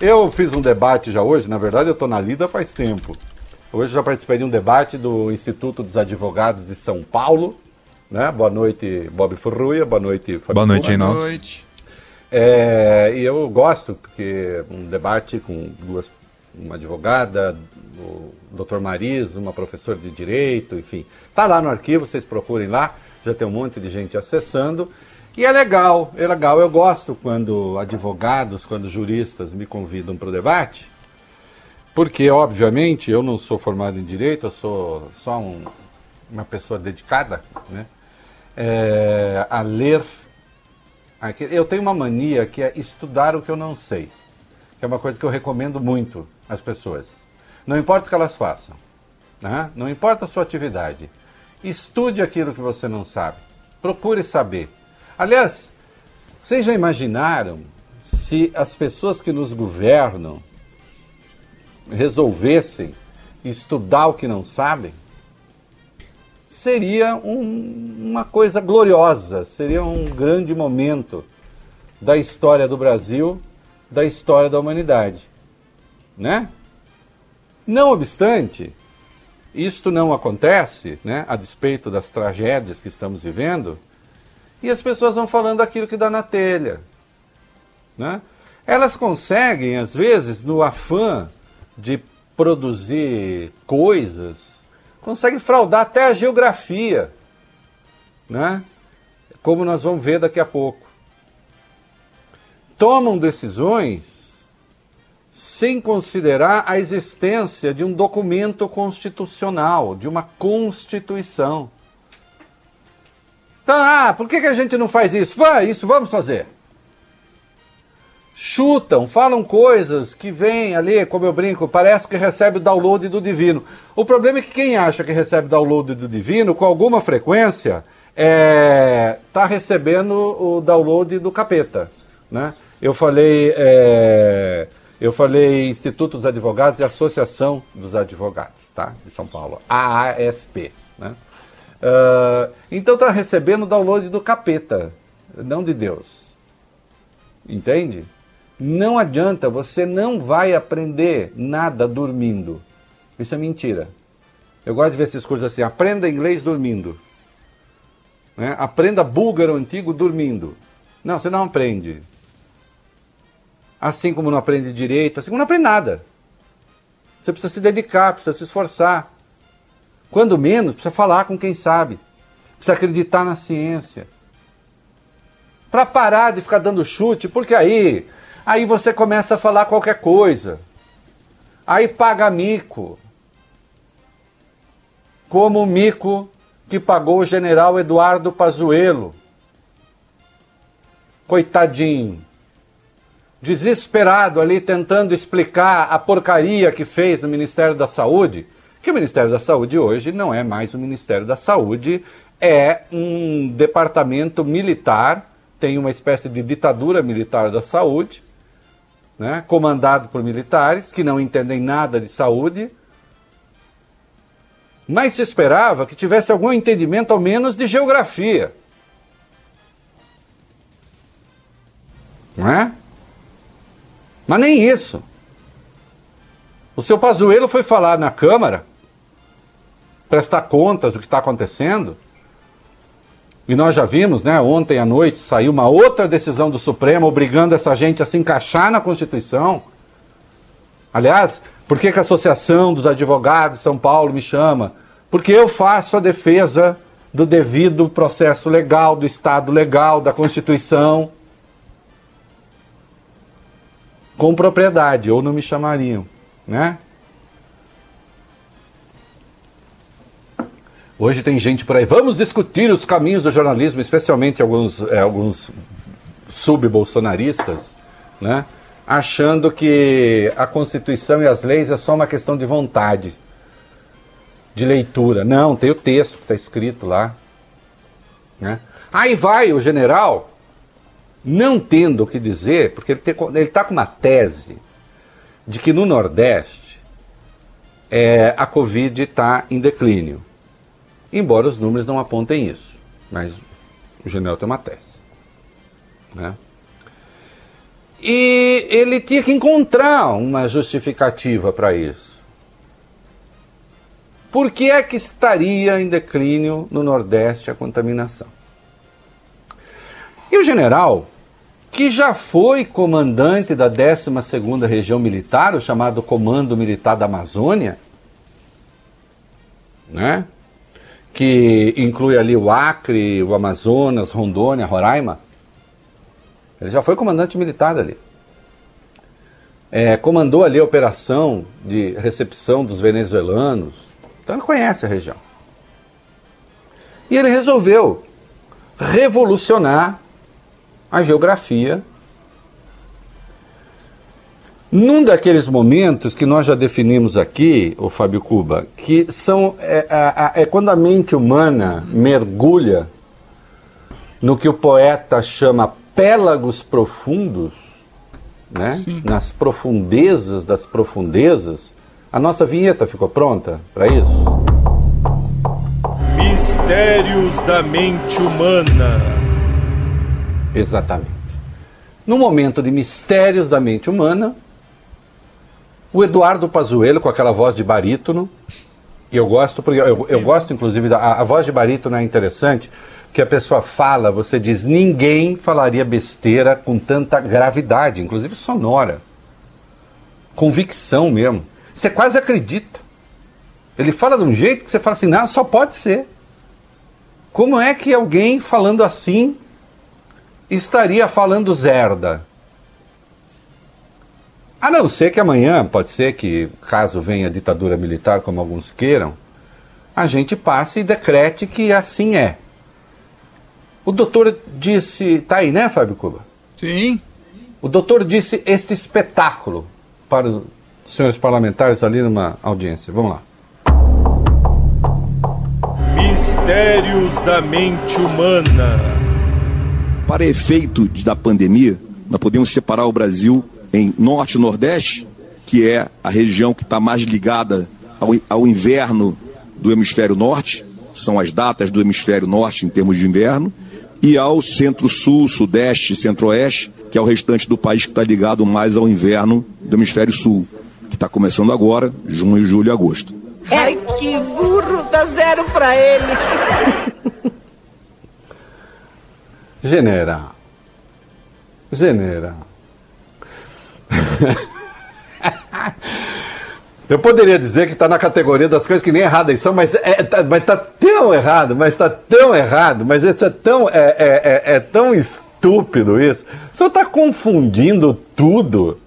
Eu fiz um debate já hoje, na verdade eu estou na lida faz tempo. Hoje já participei de um debate do Instituto dos Advogados de São Paulo. Né? Boa noite, Bob Furruia. Boa noite, Fábio Boa noite, Reinaldo. Boa noite. É, e eu gosto, porque um debate com duas, uma advogada, o Dr. Maris, uma professora de direito, enfim. Está lá no arquivo, vocês procurem lá, já tem um monte de gente acessando. E é legal, é legal. Eu gosto quando advogados, quando juristas me convidam para o debate, porque, obviamente, eu não sou formado em direito, eu sou só um, uma pessoa dedicada né, é, a ler. Eu tenho uma mania que é estudar o que eu não sei, que é uma coisa que eu recomendo muito às pessoas. Não importa o que elas façam, né? não importa a sua atividade, estude aquilo que você não sabe, procure saber. Aliás, vocês já imaginaram se as pessoas que nos governam resolvessem estudar o que não sabem? Seria um, uma coisa gloriosa, seria um grande momento da história do Brasil, da história da humanidade. Né? Não obstante, isto não acontece, né, a despeito das tragédias que estamos vivendo, e as pessoas vão falando aquilo que dá na telha. Né? Elas conseguem, às vezes, no afã de produzir coisas, conseguem fraudar até a geografia, né? como nós vamos ver daqui a pouco. Tomam decisões sem considerar a existência de um documento constitucional, de uma constituição. Então, ah, por que, que a gente não faz isso? Vai, isso vamos fazer. Chutam, falam coisas que vêm ali, como eu brinco, parece que recebe o download do divino. O problema é que quem acha que recebe download do divino, com alguma frequência, está é, tá recebendo o download do capeta. Né? Eu falei. É, eu falei Instituto dos Advogados e Associação dos Advogados, tá? De São Paulo, AASP, né? Uh, então está recebendo o download do capeta, não de Deus. Entende? Não adianta, você não vai aprender nada dormindo. Isso é mentira. Eu gosto de ver esses cursos assim: aprenda inglês dormindo. Né? Aprenda búlgaro antigo dormindo. Não, você não aprende. Assim como não aprende direito, assim como não aprende nada. Você precisa se dedicar, precisa se esforçar. Quando menos, precisa falar com quem sabe. Precisa acreditar na ciência. Para parar de ficar dando chute, porque aí, aí você começa a falar qualquer coisa. Aí paga mico. Como o mico que pagou o general Eduardo Pazuello. Coitadinho. Desesperado ali tentando explicar a porcaria que fez no Ministério da Saúde que o Ministério da Saúde hoje não é mais o Ministério da Saúde, é um departamento militar, tem uma espécie de ditadura militar da saúde, né, comandado por militares que não entendem nada de saúde. Mas se esperava que tivesse algum entendimento, ao menos, de geografia. Não é? Mas nem isso. O seu Pazuello foi falar na Câmara, prestar contas do que está acontecendo. E nós já vimos, né, ontem à noite saiu uma outra decisão do Supremo obrigando essa gente a se encaixar na Constituição. Aliás, por que, que a Associação dos Advogados de São Paulo me chama? Porque eu faço a defesa do devido processo legal, do Estado legal, da Constituição. Com propriedade, ou não me chamariam né? Hoje tem gente por aí. Vamos discutir os caminhos do jornalismo, especialmente alguns, é, alguns sub-bolsonaristas, né? achando que a Constituição e as leis é só uma questão de vontade, de leitura. Não, tem o texto que está escrito lá. Né? Aí vai o general, não tendo o que dizer, porque ele está com uma tese de que no Nordeste é, a Covid está em declínio. Embora os números não apontem isso. Mas o general tem uma tese. Né? E ele tinha que encontrar uma justificativa para isso. Por que é que estaria em declínio no Nordeste a contaminação? E o general, que já foi comandante da 12ª Região Militar, o chamado Comando Militar da Amazônia, né? Que inclui ali o Acre, o Amazonas, Rondônia, Roraima. Ele já foi comandante militar ali. É, comandou ali a operação de recepção dos venezuelanos. Então ele conhece a região. E ele resolveu revolucionar a geografia num daqueles momentos que nós já definimos aqui, o Fábio Cuba, que são é, é, é, quando a mente humana mergulha no que o poeta chama pélagos profundos, né? nas profundezas das profundezas. A nossa vinheta ficou pronta para isso? Mistérios da mente humana. Exatamente. No momento de mistérios da mente humana, o Eduardo Pazuello, com aquela voz de barítono, eu gosto, porque eu, eu gosto inclusive, da, a, a voz de barítono é interessante, que a pessoa fala, você diz, ninguém falaria besteira com tanta gravidade, inclusive sonora. Convicção mesmo. Você quase acredita. Ele fala de um jeito que você fala assim, não, só pode ser. Como é que alguém falando assim estaria falando zerda? A não ser que amanhã, pode ser que, caso venha a ditadura militar, como alguns queiram, a gente passe e decrete que assim é. O doutor disse. Tá aí, né, Fábio Cuba? Sim. O doutor disse este espetáculo para os senhores parlamentares ali numa audiência. Vamos lá. Mistérios da mente humana. Para efeito da pandemia, nós podemos separar o Brasil em norte e nordeste, que é a região que está mais ligada ao, ao inverno do hemisfério norte, são as datas do hemisfério norte em termos de inverno, e ao centro-sul, sudeste, centro-oeste, que é o restante do país que está ligado mais ao inverno do hemisfério sul, que está começando agora, junho, julho e agosto. Ai, que burro, dá zero para ele. General. General. Eu poderia dizer que está na categoria das coisas que nem erradas são, mas é, tá, mas tá tão errado, mas está tão errado, mas isso é tão, é, é, é, é tão estúpido isso. O senhor está confundindo tudo.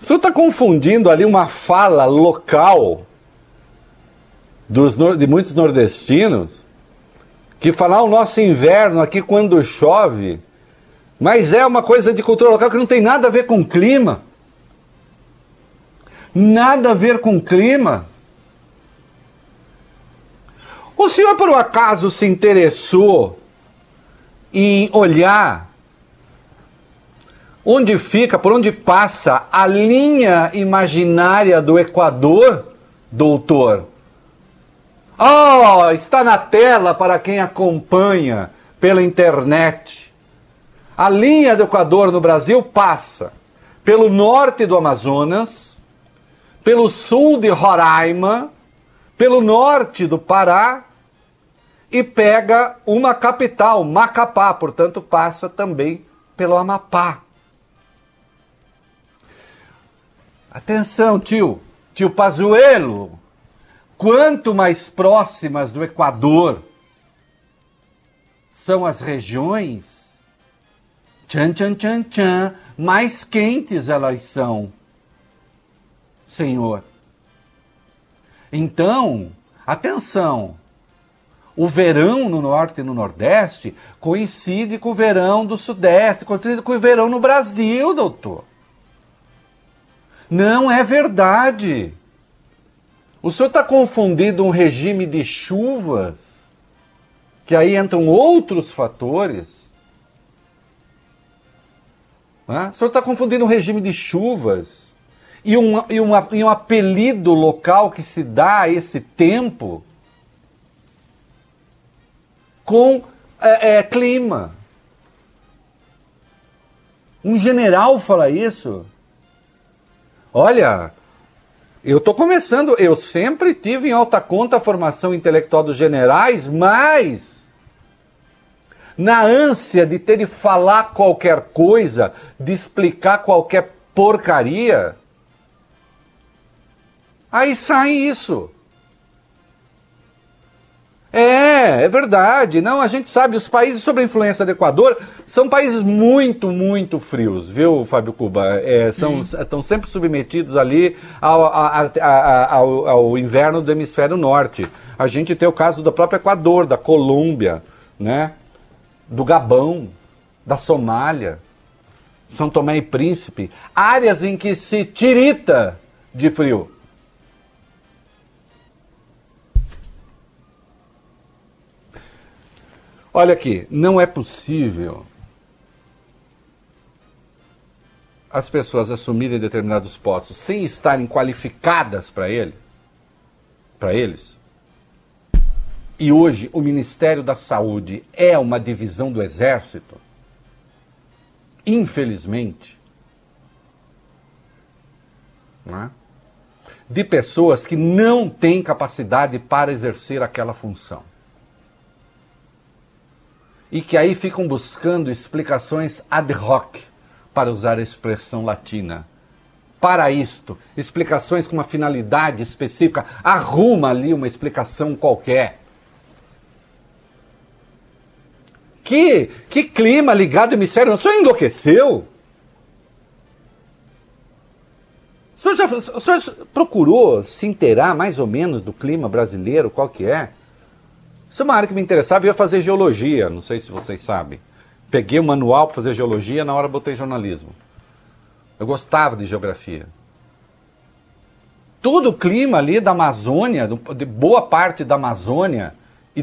O senhor está confundindo ali uma fala local dos, de muitos nordestinos que falar o nosso inverno aqui quando chove mas é uma coisa de cultura local que não tem nada a ver com clima. Nada a ver com clima. O senhor, por um acaso, se interessou em olhar onde fica, por onde passa a linha imaginária do Equador, doutor? Oh, está na tela para quem acompanha pela internet. A linha do Equador no Brasil passa pelo norte do Amazonas, pelo sul de Roraima, pelo norte do Pará e pega uma capital, Macapá, portanto passa também pelo Amapá. Atenção, tio, tio Pazuello, quanto mais próximas do Equador são as regiões, tchan, tchan, tchan, tchan, mais quentes elas são, Senhor. Então, atenção, o verão no norte e no nordeste coincide com o verão do sudeste, coincide com o verão no Brasil, doutor. Não é verdade. O senhor está confundindo um regime de chuvas, que aí entram outros fatores, né? O senhor está confundindo o regime de chuvas e um, e, uma, e um apelido local que se dá a esse tempo com é, é, clima. Um general fala isso? Olha, eu estou começando, eu sempre tive em alta conta a formação intelectual dos generais, mas na ânsia de ter de falar qualquer coisa, de explicar qualquer porcaria, aí sai isso. É, é verdade. Não, a gente sabe, os países sob a influência do Equador são países muito, muito frios, viu, Fábio Cuba? É, são, estão sempre submetidos ali ao, a, a, ao, ao inverno do hemisfério norte. A gente tem o caso do próprio Equador, da Colômbia, né? Do Gabão, da Somália, São Tomé e Príncipe, áreas em que se tirita de frio. Olha aqui, não é possível as pessoas assumirem determinados postos sem estarem qualificadas para ele, para eles. E hoje o Ministério da Saúde é uma divisão do Exército. Infelizmente, é? de pessoas que não têm capacidade para exercer aquela função e que aí ficam buscando explicações ad hoc, para usar a expressão latina. Para isto, explicações com uma finalidade específica, arruma ali uma explicação qualquer. Que, que clima ligado ao hemisfério? O senhor enlouqueceu? O senhor, já, o senhor procurou se inteirar mais ou menos do clima brasileiro, qual que é? Isso é uma área que me interessava e ia fazer geologia, não sei se vocês sabem. Peguei o um manual para fazer geologia, na hora botei jornalismo. Eu gostava de geografia. Todo o clima ali da Amazônia, de boa parte da Amazônia,